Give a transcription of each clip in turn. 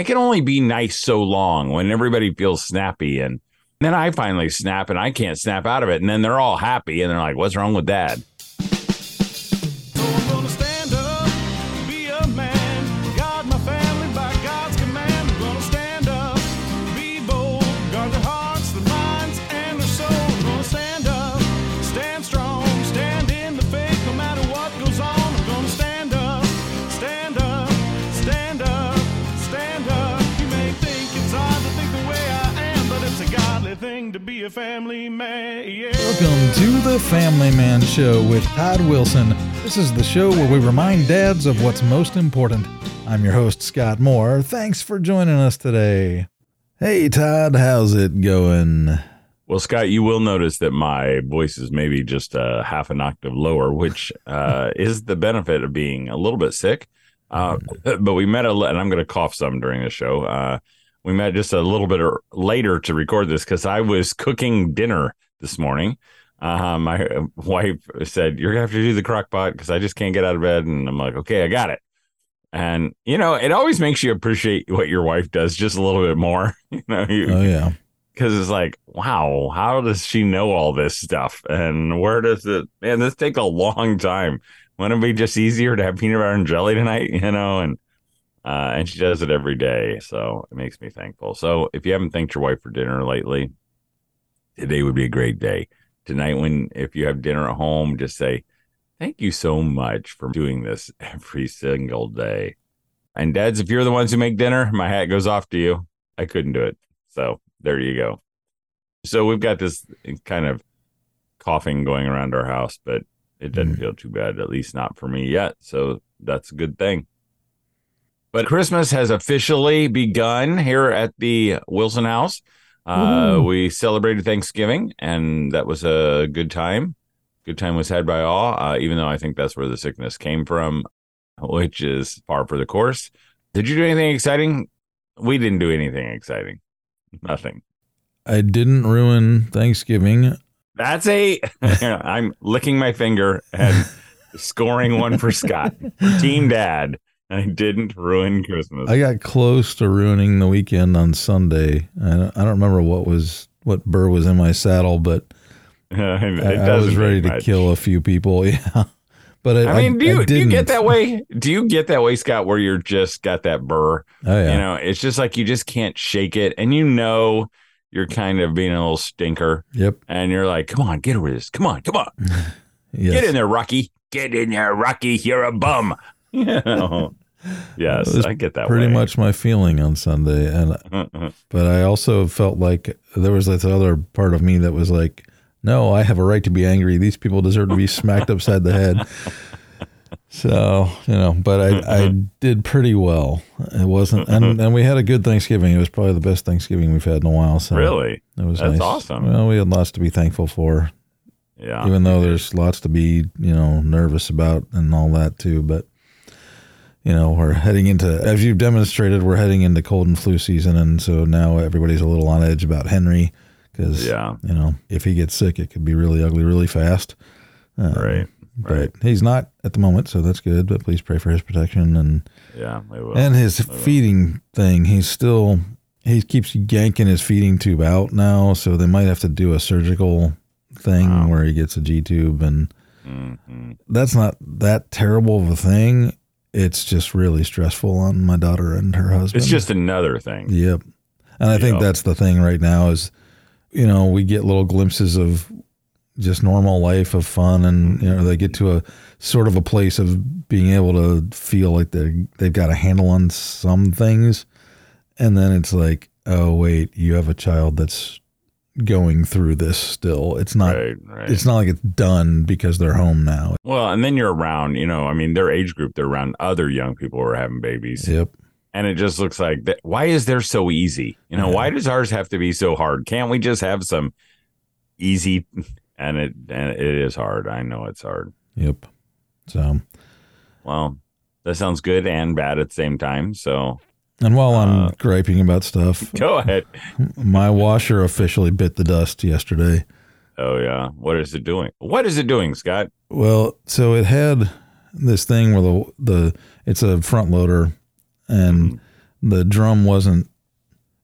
I can only be nice so long when everybody feels snappy and then I finally snap and I can't snap out of it. And then they're all happy and they're like, what's wrong with dad? Thing to be a family man. Yeah. Welcome to the Family Man Show with Todd Wilson. This is the show where we remind dads of what's most important. I'm your host, Scott Moore. Thanks for joining us today. Hey, Todd, how's it going? Well, Scott, you will notice that my voice is maybe just a half an octave lower, which uh, is the benefit of being a little bit sick. Uh, but we met a, lot, and I'm going to cough some during the show. We met just a little bit er- later to record this because I was cooking dinner this morning. Uh, my wife said, You're going to have to do the crock pot because I just can't get out of bed. And I'm like, Okay, I got it. And, you know, it always makes you appreciate what your wife does just a little bit more. you know, you, Oh, yeah. because it's like, wow, how does she know all this stuff? And where does it, man, this take a long time. Wouldn't it be just easier to have peanut butter and jelly tonight, you know? And, uh, and she does it every day. So it makes me thankful. So if you haven't thanked your wife for dinner lately, today would be a great day. Tonight, when, if you have dinner at home, just say, thank you so much for doing this every single day. And dads, if you're the ones who make dinner, my hat goes off to you. I couldn't do it. So there you go. So we've got this kind of coughing going around our house, but it doesn't feel too bad, at least not for me yet. So that's a good thing. But Christmas has officially begun here at the Wilson House. Uh, we celebrated Thanksgiving, and that was a good time. Good time was had by all, uh, even though I think that's where the sickness came from, which is par for the course. Did you do anything exciting? We didn't do anything exciting. Nothing. I didn't ruin Thanksgiving. That's a. I'm licking my finger and scoring one for Scott. Team Dad. I didn't ruin Christmas. I got close to ruining the weekend on Sunday. I don't, I don't remember what was what burr was in my saddle, but I, I was ready to much. kill a few people. Yeah, but I, I mean, do you, do you get that way? Do you get that way, Scott, where you're just got that burr? Oh yeah, You know, it's just like you just can't shake it, and you know you're kind of being a little stinker, yep, and you're like, "Come on, get over this! Come on, come on, yes. get in there, Rocky! Get in there, Rocky! You're a bum!" You know? Yes, I get that. Pretty way. much my feeling on Sunday, and but I also felt like there was this other part of me that was like, no, I have a right to be angry. These people deserve to be smacked upside the head. So you know, but I I did pretty well. It wasn't, and and we had a good Thanksgiving. It was probably the best Thanksgiving we've had in a while. So really, it was That's nice. awesome. Well, we had lots to be thankful for, yeah. even though there's lots to be you know nervous about and all that too. But you know, we're heading into as you've demonstrated, we're heading into cold and flu season, and so now everybody's a little on edge about Henry because Yeah. you know if he gets sick, it could be really ugly really fast. Uh, Right. But Right. he's not at the moment, so that's good. But please pray for his protection and Yeah. I will. and his feeding thing. He's still he keeps yanking his feeding tube out now, so they might have to do a surgical thing Wow. where he gets a G tube, and Mhm. that's not that terrible of a thing. It's just really stressful on my daughter and her husband. It's just another thing. Yep. And I think that's the thing right now is, you know, we get little glimpses of just normal life of fun and, you know, they get to a sort of a place of being able to feel like they they've got a handle on some things. And then it's like, oh, wait, you have a child that's going through this still. It's not, Right. Right. it's not like it's done because they're home now. well, and then you're around, you know, I mean, their age group, they're around other young people who are having babies. Yep. And it just looks like that. Why is there so easy? You know, Yeah. why does ours have to be so hard? Can't we just have some easy? And it and it is hard. I know it's hard. Yep. So, Well, that sounds good and bad at the same time. So and while I'm Uh, griping about stuff, go ahead. my washer officially bit the dust yesterday. Oh yeah. What is it doing? What is it doing, Scott? Well, so it had this thing where the the it's a front loader, and mm-hmm. the drum wasn't.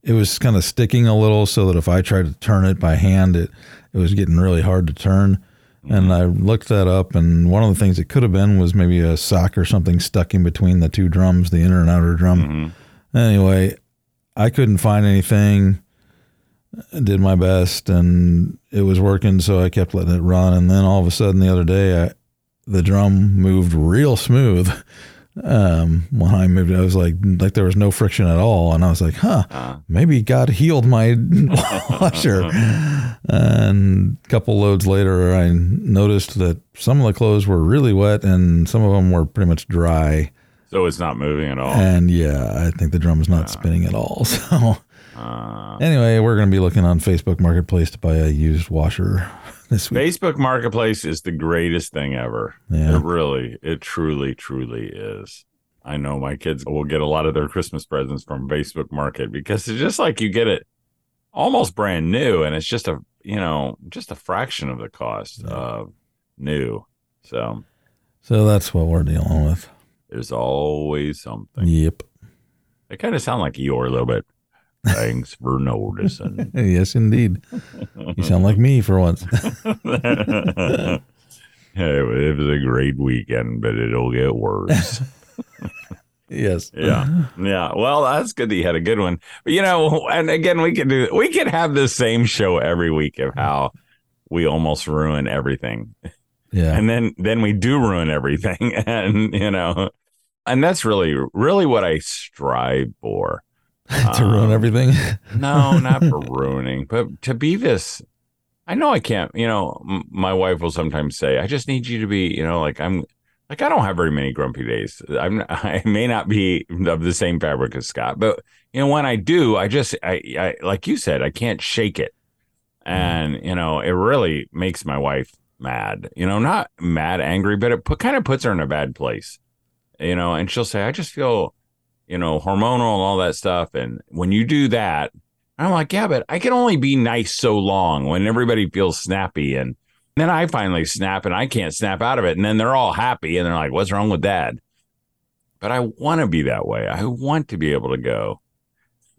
It was kind of sticking a little, so that if I tried to turn it by hand, it it was getting really hard to turn. And mm-hmm. I looked that up, and one of the things it could have been was maybe a sock or something stuck in between the two drums, the inner and outer drum. Mm-hmm. Anyway, I couldn't find anything. I did my best, and it was working, so I kept letting it run. And then all of a sudden, the other day, I, the drum moved real smooth. Um, when I moved, it, I was like, like there was no friction at all, and I was like, huh, Uh, maybe God healed my washer. and a couple loads later, I noticed that some of the clothes were really wet, and some of them were pretty much dry. So it's not moving at all. And yeah, I think the drum is not spinning at all. So Uh, anyway, we're going to be looking on Facebook Marketplace to buy a used washer this week. Facebook Marketplace is the greatest thing ever. Yeah. It really, it truly, truly is. I know my kids will get a lot of their Christmas presents from Facebook Market because it's just like you get it almost brand new and it's just a, you know, just a fraction of the cost of new. So So that's what we're dealing with. There's always something. Yep. They kind of sound like Eeyore a little bit. Thanks for noticing. Yes, indeed. You sound like me for once. it was a great weekend, but it'll get worse. yes. Yeah. Yeah. Well, that's good that you had a good one. But you know, and again, we could do we could have the same show every week of how we almost ruin everything. Yeah. And then then we do ruin everything. And you know, and that's really really what I strive for. to ruin Um, everything. No, not for ruining, but to be this. I know I can't. You know, m- my wife will sometimes say, "I just need you to be." You know, like I'm, like I don't have very many grumpy days. I'm. I may not be of the same fabric as Scott, but you know, when I do, I just, I, I like you said, I can't shake it, and you know, it really makes my wife mad. You know, not mad, angry, but it put, kind of puts her in a bad place. You know, and she'll say, "I just feel." you know, hormonal and all that stuff. And when you do that, I'm like, yeah, but I can only be nice so long when everybody feels snappy. And then I finally snap and I can't snap out of it. And then they're all happy and they're like, what's wrong with dad? But I want to be that way. I want to be able to go,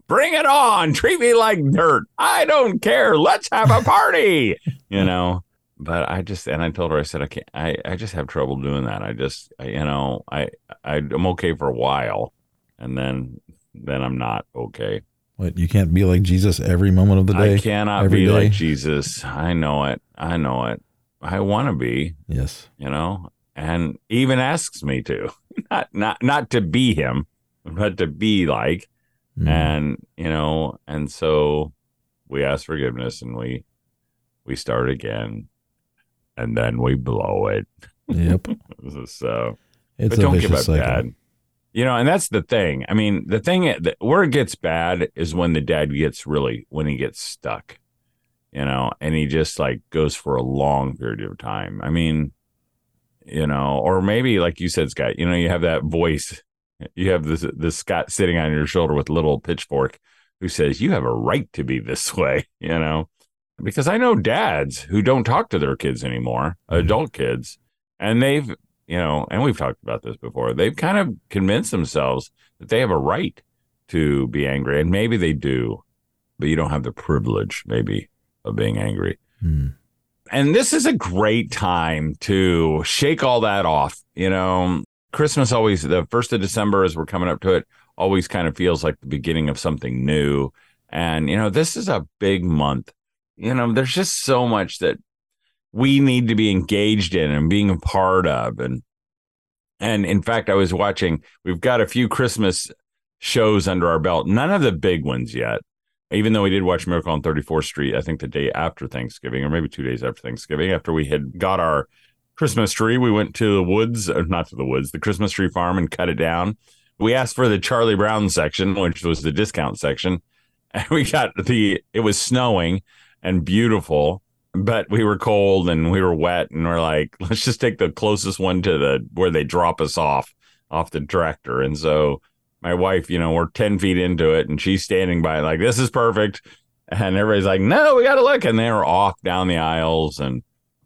bring it on. Treat me like dirt. I don't care. Let's have a party, you know? But I just, and I told her, I said, I can't, I, I just have trouble doing that. I just, I, you know, I, I, I'm okay for a while and then then I'm not okay. What you can't be like Jesus every moment of the day. I cannot be day? like Jesus. I know it. I know it. I want to be, Yes. you know, and even asks me to. Not not not to be him, but to be like Mm. and you know, and so we ask forgiveness and we we start again and then we blow it. Yep. So It's but a don't give up cycle. dad. You know, and that's the thing. I mean, the thing that, where it gets bad is when the dad gets really when he gets stuck. You know, and he just like goes for a long period of time. I mean, you know, or maybe like you said, Scott. You know, you have that voice. You have this this Scott sitting on your shoulder with a little pitchfork, who says you have a right to be this way. You know, because I know dads who don't talk to their kids anymore, adult kids, and they've you know, and we've talked about this before. They've kind of convinced themselves that they have a right to be angry, and maybe they do, but you don't have the privilege, maybe, of being angry. Hmm. And this is a great time to shake all that off. You know, Christmas always, the first of December, as we're coming up to it, always kind of feels like the beginning of something new. And, you know, this is a big month. You know, there's just so much that we need to be engaged in and being a part of. And, and in fact, I was watching, we've got a few Christmas shows under our belt, none of the big ones yet. Even though we did watch Miracle on 34th Street, I think the day after Thanksgiving, or maybe two days after Thanksgiving, after we had got our Christmas tree, we went to the woods, uh, not to the woods, the Christmas tree farm and cut it down. We asked for the Charlie Brown section, which was the discount section. And we got the, it was snowing and beautiful, but we were cold and we were wet. And we're like, let's just take the closest one to the, where they drop us off, off the tractor. And so my wife, you know, we're 10 feet into it and she's standing by like, this is perfect. And everybody's like, no, we got to look. And they were off down the aisles. And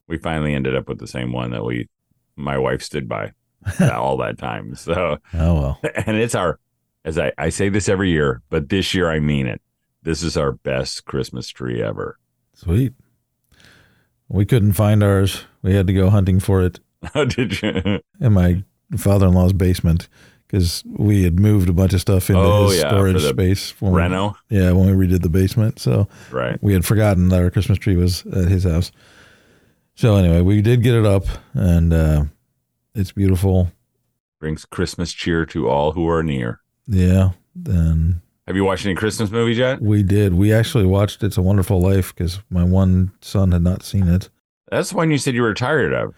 we finally ended up with the same one that we, my wife stood by all that time. So, Oh well. and it's our as I, I say this every year, but this year I mean it. This is our best Christmas tree ever. Sweet. We couldn't find ours. We had to go hunting for it How did you? in my father-in-law's basement because we had moved a bunch of stuff into Oh, his yeah, storage space. When we- Reno? yeah, when we redid the basement. So Right. we had forgotten that our Christmas tree was at his house. So anyway, we did get it up, and uh, it's beautiful. Brings Christmas cheer to all who are near. Yeah, and Have you watched any Christmas movies yet? we did. We actually watched "It's a Wonderful Life" because my one son had not seen it. That's the one you said you were tired of.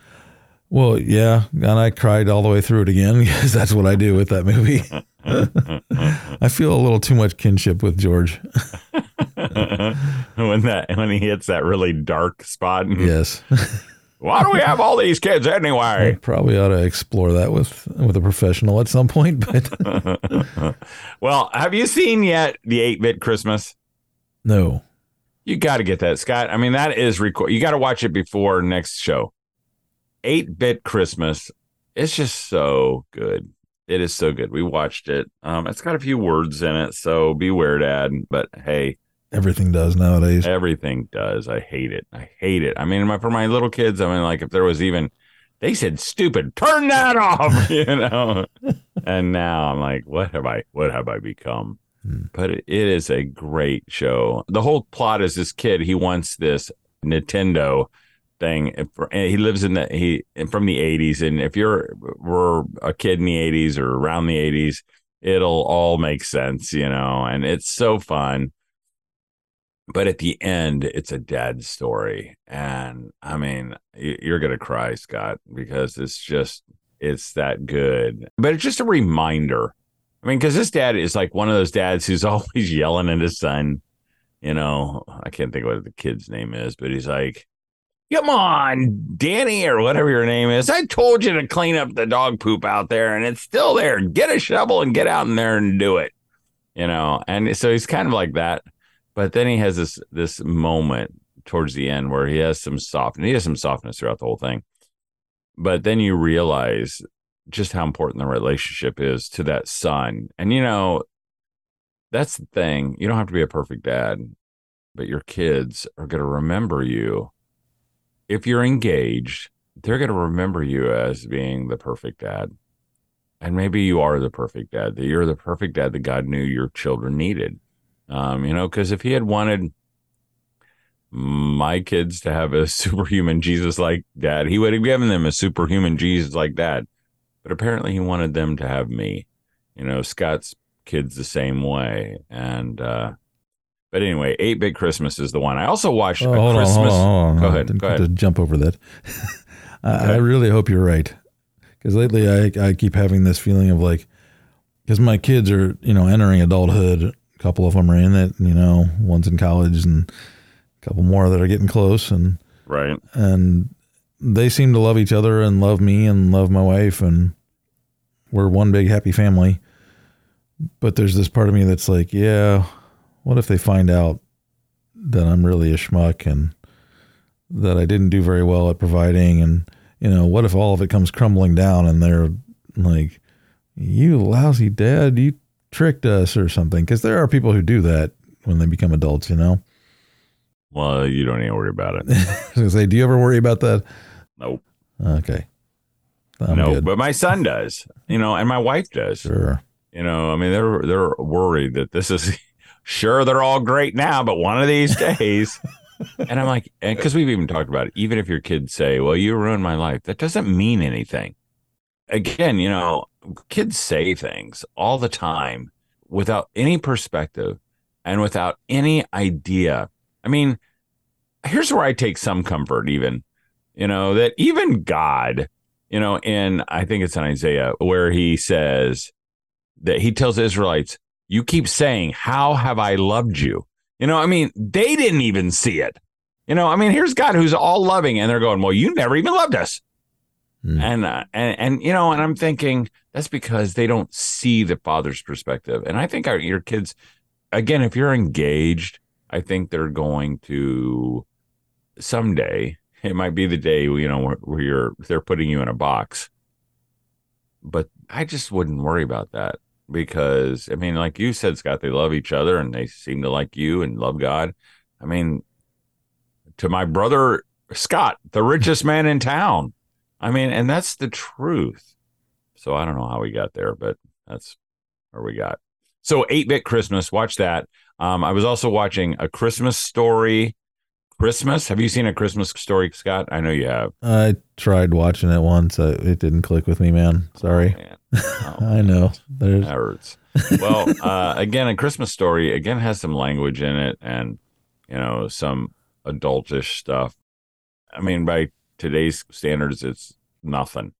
Well, yeah, and I cried all the way through it again because that's what I do with that movie. I feel a little too much kinship with George. when that when he hits that really dark spot. and, Yes, Why do we have all these kids anyway? probably ought to explore that with with a professional at some point. But well, have you seen yet the 8 bit Christmas? no, You got to get that, Scott. I mean, that is record. You got to watch it before next show. 8 bit Christmas. It's just so good. It is so good. We watched it. Um, it's got a few words in it, so beware, Dad. But hey, everything does nowadays. everything does. I hate it. I hate it. I mean, my, for my little kids, I mean, like if there was even, they said stupid, turn that off, you know. and now I'm like, what have I, what have I become? Hmm. But it, it is a great show. The whole plot is this kid. He wants this Nintendo thing. He lives in the he from the 80s, and if you're were a kid in the 80s or around the 80s, it'll all make sense, you know. And it's so fun but at the end it's a dad story and i mean you're gonna cry scott because it's just it's that good. But it's just a reminder. I mean because this dad is like one of those dads who's always yelling at his son you know? I can't think what the kid's name is but he's like come on danny or whatever your name is. I told you to clean up the dog poop out there and it's still there. Get a shovel and get out in there and do it you know? And so he's kind of like that but then he has this this moment towards the end where he has some softness. he has some softness throughout the whole thing. But then you realize just how important the relationship is to that son. And you know that's the thing. You don't have to be a perfect dad but your kids are going to remember you. If you're engaged they're going to remember you as being the perfect dad. And maybe you are the perfect dad that you're the perfect dad that god knew your children needed um, you know, because if he had wanted my kids to have a superhuman Jesus like dad, he would have given them a superhuman Jesus like dad. But apparently, he wanted them to have me. You know, Scott's kids the same way. And, uh, but anyway, 8 Bit Christmas is the one. I also watched Oh, a hold Christmas. on, hold on, hold on. Go ahead, go ahead. to jump over that. I, I really hope you're right because lately I I keep having this feeling of like because my kids are you know entering adulthood. A couple of them are in it. You know, one's in college and a couple more that are getting close and Right. and they seem to love each other and love me and love my wife and we're one big happy family. But there's this part of me that's like, yeah, what if they find out that I'm really a schmuck and that I didn't do very well at providing and you know, what if all of it comes crumbling down and they're like, you lousy dad, you tricked us or something because there are people who do that when they become adults, you know. Well, you don't need to worry about it. I was gonna say, do you ever worry about that? Nope. Okay. I'm no, good. but my son does, you know, and my wife does. Sure. You know, I mean, they're they're worried that this is sure they're all great now, but one of these days. and I'm like, and because we've even talked about it, even if your kids say, "Well, you ruined my life," that doesn't mean anything. Again, you know, kids say things all the time without any perspective and without any idea. I mean, here's where I take some comfort, even, you know, that even God, you know, in I think it's in Isaiah where he says that he tells Israelites, You keep saying, How have I loved you? You know, I mean, they didn't even see it. You know, I mean, here's God who's all loving, and they're going, Well, you never even loved us. Mm. And, uh, and, and, you know, and I'm thinking that's because they don't see the father's perspective. And I think our, your kids, again, if you're engaged, I think they're going to someday, it might be the day, you know, where, where you're, they're putting you in a box. But I just wouldn't worry about that. because I mean, like you said, Scott, they love each other and they seem to like you and love God. I mean, to my brother Scott, the richest man in town. I mean, and that's the truth. So I don't know how we got there, but that's where we got. So 8 bit Christmas, watch that. Um, I was also watching a Christmas story. Christmas. Have you seen a Christmas story, Scott? I know you have. I tried watching it once. Uh, it didn't click with me, man. Sorry. Oh, man. I know. There's That hurts. Well, uh, again, a Christmas story again has some language in it, and you know some adultish stuff. I mean, by today's standards, it's nothing.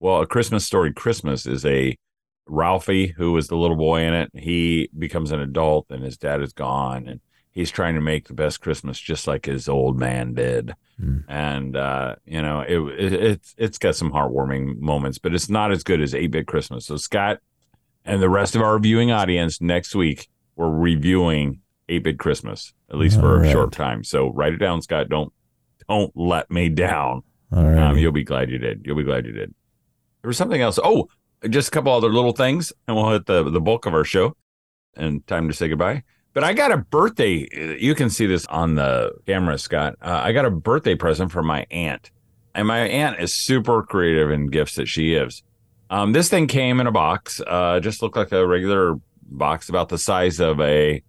Well, a Christmas story, Christmas is a Ralphie who was the little boy in it. He becomes an adult, and his dad is gone, and he's trying to make the best Christmas, just like his old man did. Mm. And uh, you know, it, it it's it's got some heartwarming moments, but it's not as good as Eight Bit Christmas. So Scott and the rest of our viewing audience next week we're reviewing 8-bit christmas at least for All a short time so write it down scott don't don't let me down. All right. um, you'll be glad you did. You'll be glad you did. There was something else. Oh just a couple other little things and we'll hit the the bulk of our show and time to say goodbye. But i got a birthday you can see this on the camera scott. Uh, i got a birthday present from my aunt and my aunt is super creative in gifts that she gives. Um, this thing came in a box, uh, just looked like a regular box about the size of a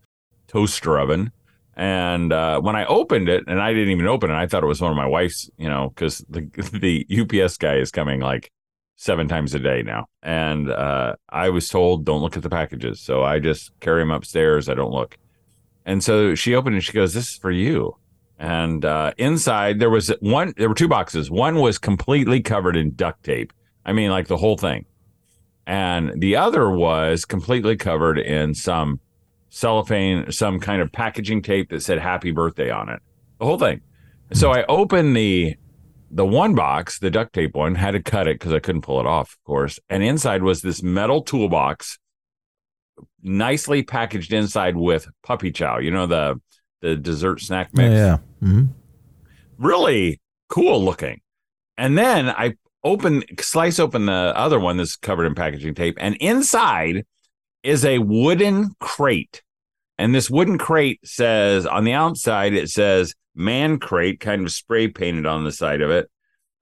toaster oven. And uh, when I opened it, and I didn't even open it, I thought it was one of my wife's, you know, because the the UPS guy is coming like seven times a day now. And uh, I was told, don't look at the packages. So I just carry them upstairs. I don't look. And so she opened it and she goes, This is for you. And uh, inside there was one, there were two boxes. One was completely covered in duct tape. I mean, like the whole thing. And the other was completely covered in some cellophane, some kind of packaging tape that said happy birthday on it. The whole thing. So I opened the the one box, the duct tape one, had to cut it because I couldn't pull it off, of course. And inside was this metal toolbox, nicely packaged inside with puppy chow, you know, the the dessert snack yeah. mix yeah. hmm really cool looking. And then I open, slice open the other one that's covered in packaging tape, and inside is a wooden crate. And this wooden crate says on the outside, it says man crate, kind of spray painted on the side of it.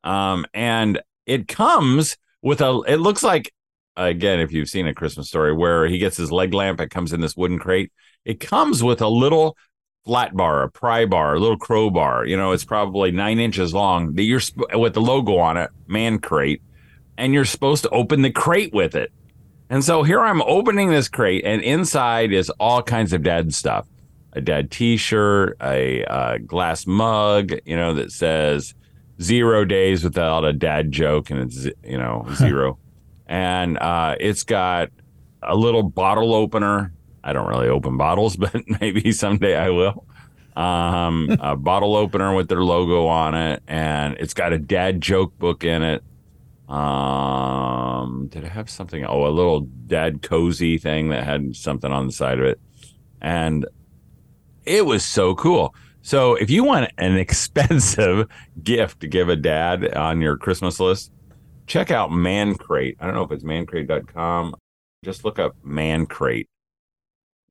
Um, and it comes with a, it looks like, again, if you've seen a Christmas story where he gets his leg lamp, it comes in this wooden crate. It comes with a little flat bar, a pry bar, a little crowbar. You know, it's probably nine inches long. That you're sp- with the logo on it, man crate, and you're supposed to open the crate with it. And so here I'm opening this crate, and inside is all kinds of dad stuff: a dad T-shirt, a uh, glass mug, you know, that says zero days without a dad joke, and it's you know zero, and uh, it's got a little bottle opener. I don't really open bottles, but maybe someday I will. Um, a bottle opener with their logo on it, and it's got a dad joke book in it. Um, did I have something? Oh, a little dad cozy thing that had something on the side of it, and it was so cool. So, if you want an expensive gift to give a dad on your Christmas list, check out Man Crate. I don't know if it's mancrate.com. Just look up Man Crate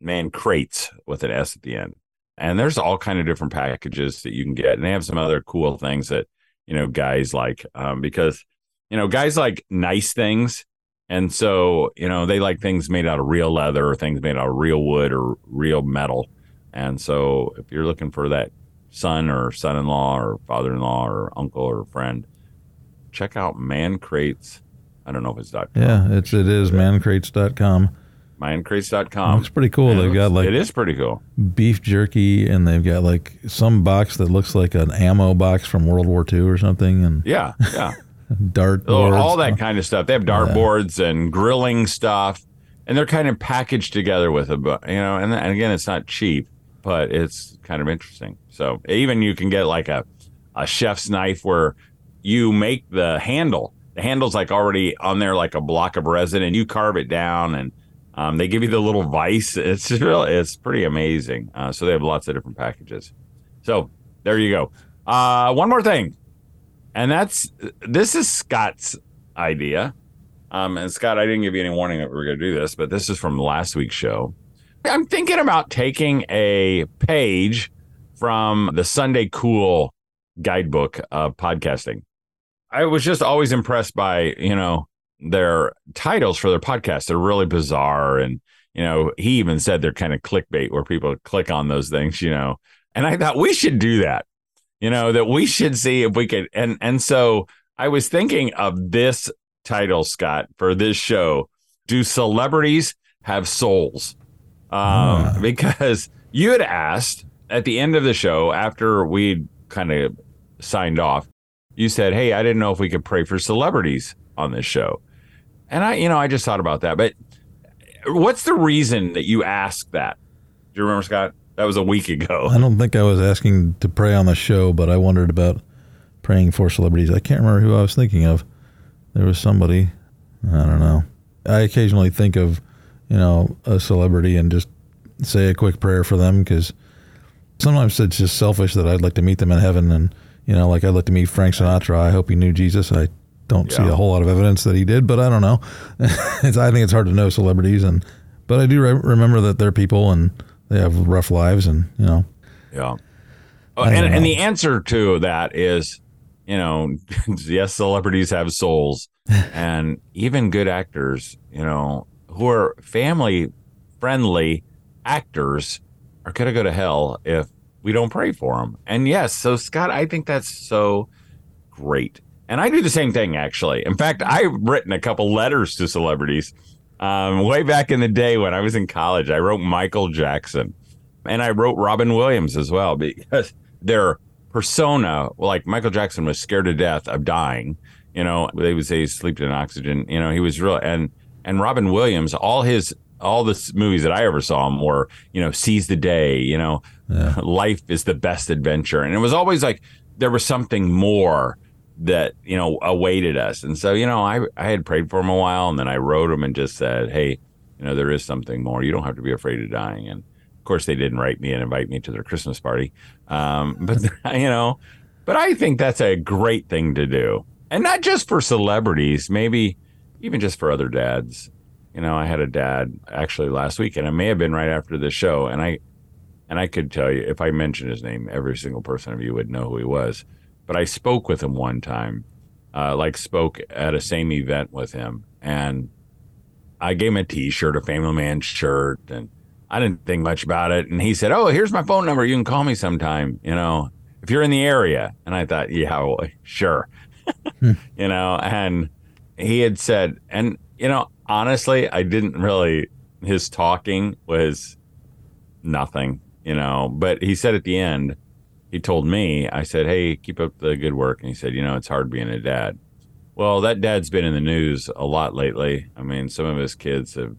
man crates with an S at the end. And there's all kind of different packages that you can get. And they have some other cool things that, you know, guys like um, because, you know, guys like nice things. And so, you know, they like things made out of real leather or things made out of real wood or real metal. And so if you're looking for that son or son-in-law or father-in-law or uncle or friend, check out Man Crates. I don't know if it's dot com. Yeah. It's it is mancrates.com. mancrates.com. Looks pretty cool. Yeah, They've got like it is pretty cool. beef jerky, and they've got like some box that looks like an ammo box from World War II or something, and Yeah, yeah. Dart all, boards. all that kind of stuff. They have dartboards and grilling stuff, and they're kind of packaged together with a, you know. And, and again, it's not cheap, but it's kind of interesting. So even you can get like a a chef's knife where you make the handle. The handle's like already on there, like a block of resin, and you carve it down, and um, they give you the little vise. It's really, it's pretty amazing. Uh, so they have lots of different packages. So there you go. Uh, one more thing and that's this is Scott's idea. Um, and Scott, I didn't give you any warning that we were going to do this, but this is from last week's show. I'm thinking about taking a page from the Sunday Cool guidebook of podcasting. I was just always impressed by, you know, their titles for their podcast. They're really bizarre. And, you know, he even said they're kind of clickbait where people click on those things, you know. And I thought we should do that, you know, that we should see if we could. And, and so I was thinking of this title, Scott, for this show. Do celebrities have souls? Um, Ah. because you had asked at the end of the show after we'd kind of signed off, you said, Hey, I didn't know if we could pray for celebrities on this show. And I, you know, I just thought about that. But what's the reason that you asked that? Do you remember, Scott? That was a week ago. I don't think I was asking to pray on the show, but I wondered about praying for celebrities. I can't remember who I was thinking of. There was somebody. I don't know. I occasionally think of, you know, a celebrity and just say a quick prayer for them because sometimes it's just selfish that I'd like to meet them in heaven. And, you know, like I'd like to meet Frank Sinatra. I hope he knew Jesus. I don't see a whole lot of evidence that he did, but I don't know. it's, I think it's hard to know celebrities. and But I do re- remember that they're people and they have rough lives and, you know, Yeah. Oh, and, and the answer to that is, you know, yes, celebrities have souls, and even good actors, you know, who are family friendly actors are going to go to hell if we don't pray for them. And yes, so Scott, I think that's so great. And I do the same thing, actually. In fact, I've written a couple letters to celebrities um, way back in the day when I was in college. I wrote Michael Jackson and I wrote Robin Williams as well because their persona, like Michael Jackson, was scared to death of dying. You know, they would say he slept in oxygen. You know, he was real. And and Robin Williams, all his all the movies that I ever saw him were, you know, seize the day. You know, life is the best adventure, and it was always like there was something more that you know awaited us. And so, you know, I I had prayed for him a while, and then I wrote him and just said, hey, you know, there is something more. You don't have to be afraid of dying. And of course, they didn't write me and invite me to their Christmas party. Um, but you know, but I think that's a great thing to do, and not just for celebrities. Maybe even just for other dads. You know, I had a dad actually last week, and it may have been right after the show, and I and I could tell you if I mentioned his name, every single person of you would know who he was. But I spoke with him one time, uh, like spoke at a same event with him, and I gave him a T-shirt, a Family Man shirt, and I didn't think much about it. And he said, "Oh, here's my phone number. You can call me sometime. You know, if you're in the area." And I thought, "Yeah, well, sure." you know, and he had said, and you know, honestly, I didn't really. His talking was nothing, you know. But he said at the end, he told me, I said, "Hey, keep up the good work." And he said, "You know, it's hard being a dad." Well, that dad's been in the news a lot lately. I mean, some of his kids have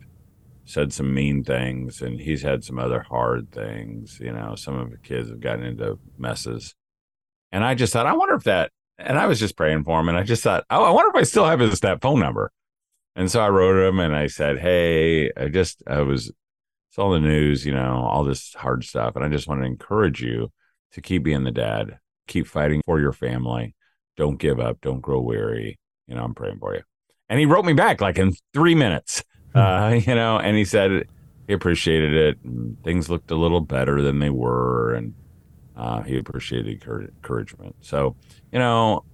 said some mean things, and he's had some other hard things. You know, some of the kids have gotten into messes. And I just thought, I wonder if that, and I was just praying for him, and I just thought, oh, I wonder if I still have his that phone number. And so I wrote him and I said, hey, I just, I was, saw the news, you know, all this hard stuff. And I just want to encourage you to keep being the dad, keep fighting for your family. Don't give up. Don't grow weary. You know, I'm praying for you. And he wrote me back like in three minutes, uh, you know, and he said he appreciated it. And things looked a little better than they were. And uh, he appreciated encouragement. So, you know,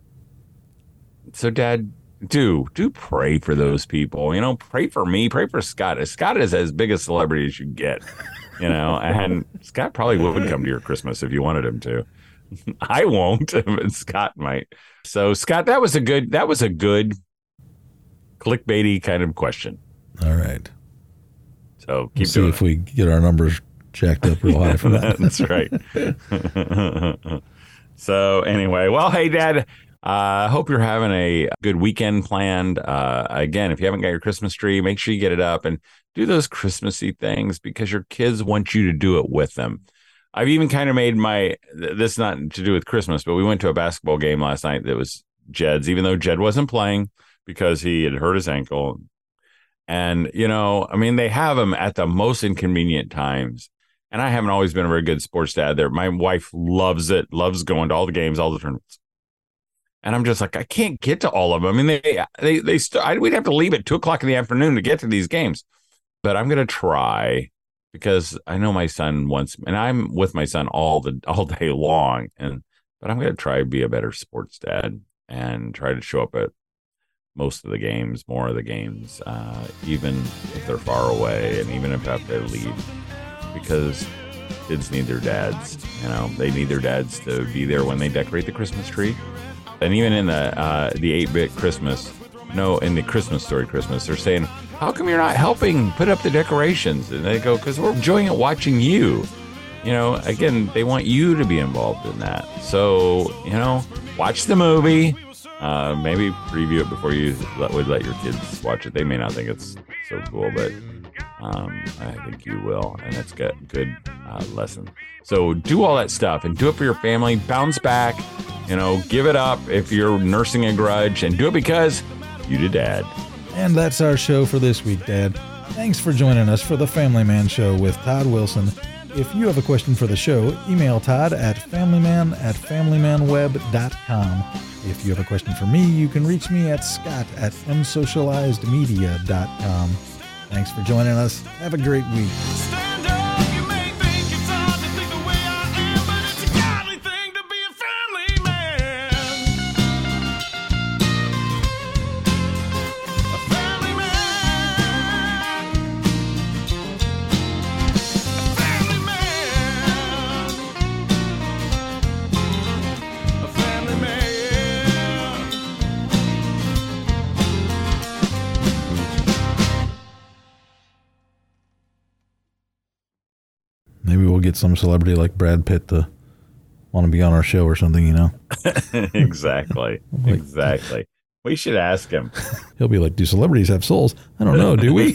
so dad, do do pray for those people. You know, pray for me, pray for Scott. Scott is as big a celebrity as you get. You know, and Scott probably would come to your Christmas if you wanted him to. I won't, but Scott might. So Scott, that was a good that was a good clickbaity kind of question. all right. So We'll see if we get our numbers jacked up real high for that. That's right. so anyway, well, hey, Dad. I uh, hope you're having a good weekend planned. Uh, again, if you haven't got your Christmas tree, make sure you get it up and do those Christmassy things because your kids want you to do it with them. I've even kind of made my th- this not to do with Christmas, but we went to a basketball game last night that was Jed's, even though Jed wasn't playing because he had hurt his ankle. And, you know, I mean, they have him at the most inconvenient times. And I haven't always been a very good sports dad there. My wife loves it, loves going to all the games, all the tournaments. And I'm just like, I can't get to all of them. I mean, they they they st- I, we'd have to leave at two o'clock in the afternoon to get to these games, but I'm gonna try because I know my son wants, and I'm with my son all the all day long, and but I'm gonna try to be a better sports dad and try to show up at most of the games, more of the games, uh, even if they're far away, and even if I have to leave, because kids need their dads. You know, they need their dads to be there when they decorate the Christmas tree, and even in the uh, the eight bit Christmas, no, in the Christmas story Christmas, they're saying, "How come you're not helping put up the decorations?" And they go, "Because we're enjoying it watching you." You know, again, they want you to be involved in that. So, you know, watch the movie. Uh, maybe preview it before you let, would let your kids watch it. They may not think it's so cool, but um, I think you will, and it's got good uh, lesson. So do all that stuff and do it for your family. Bounce back, you know, give it up if you're nursing a grudge, and do it because you did, Dad. And that's our show for this week, Dad. Thanks for joining us for the Family Man Show with Todd Wilson. If you have a question for the show, email Todd at familyman at familymanweb.com. If you have a question for me, you can reach me at scott at unsocializedmedia.com. Thanks for joining us. Have a great week. Some celebrity like Brad Pitt to want to be on our show or something, you know? exactly. exactly. We should ask him. He'll be like, Do celebrities have souls? I don't know. Do we?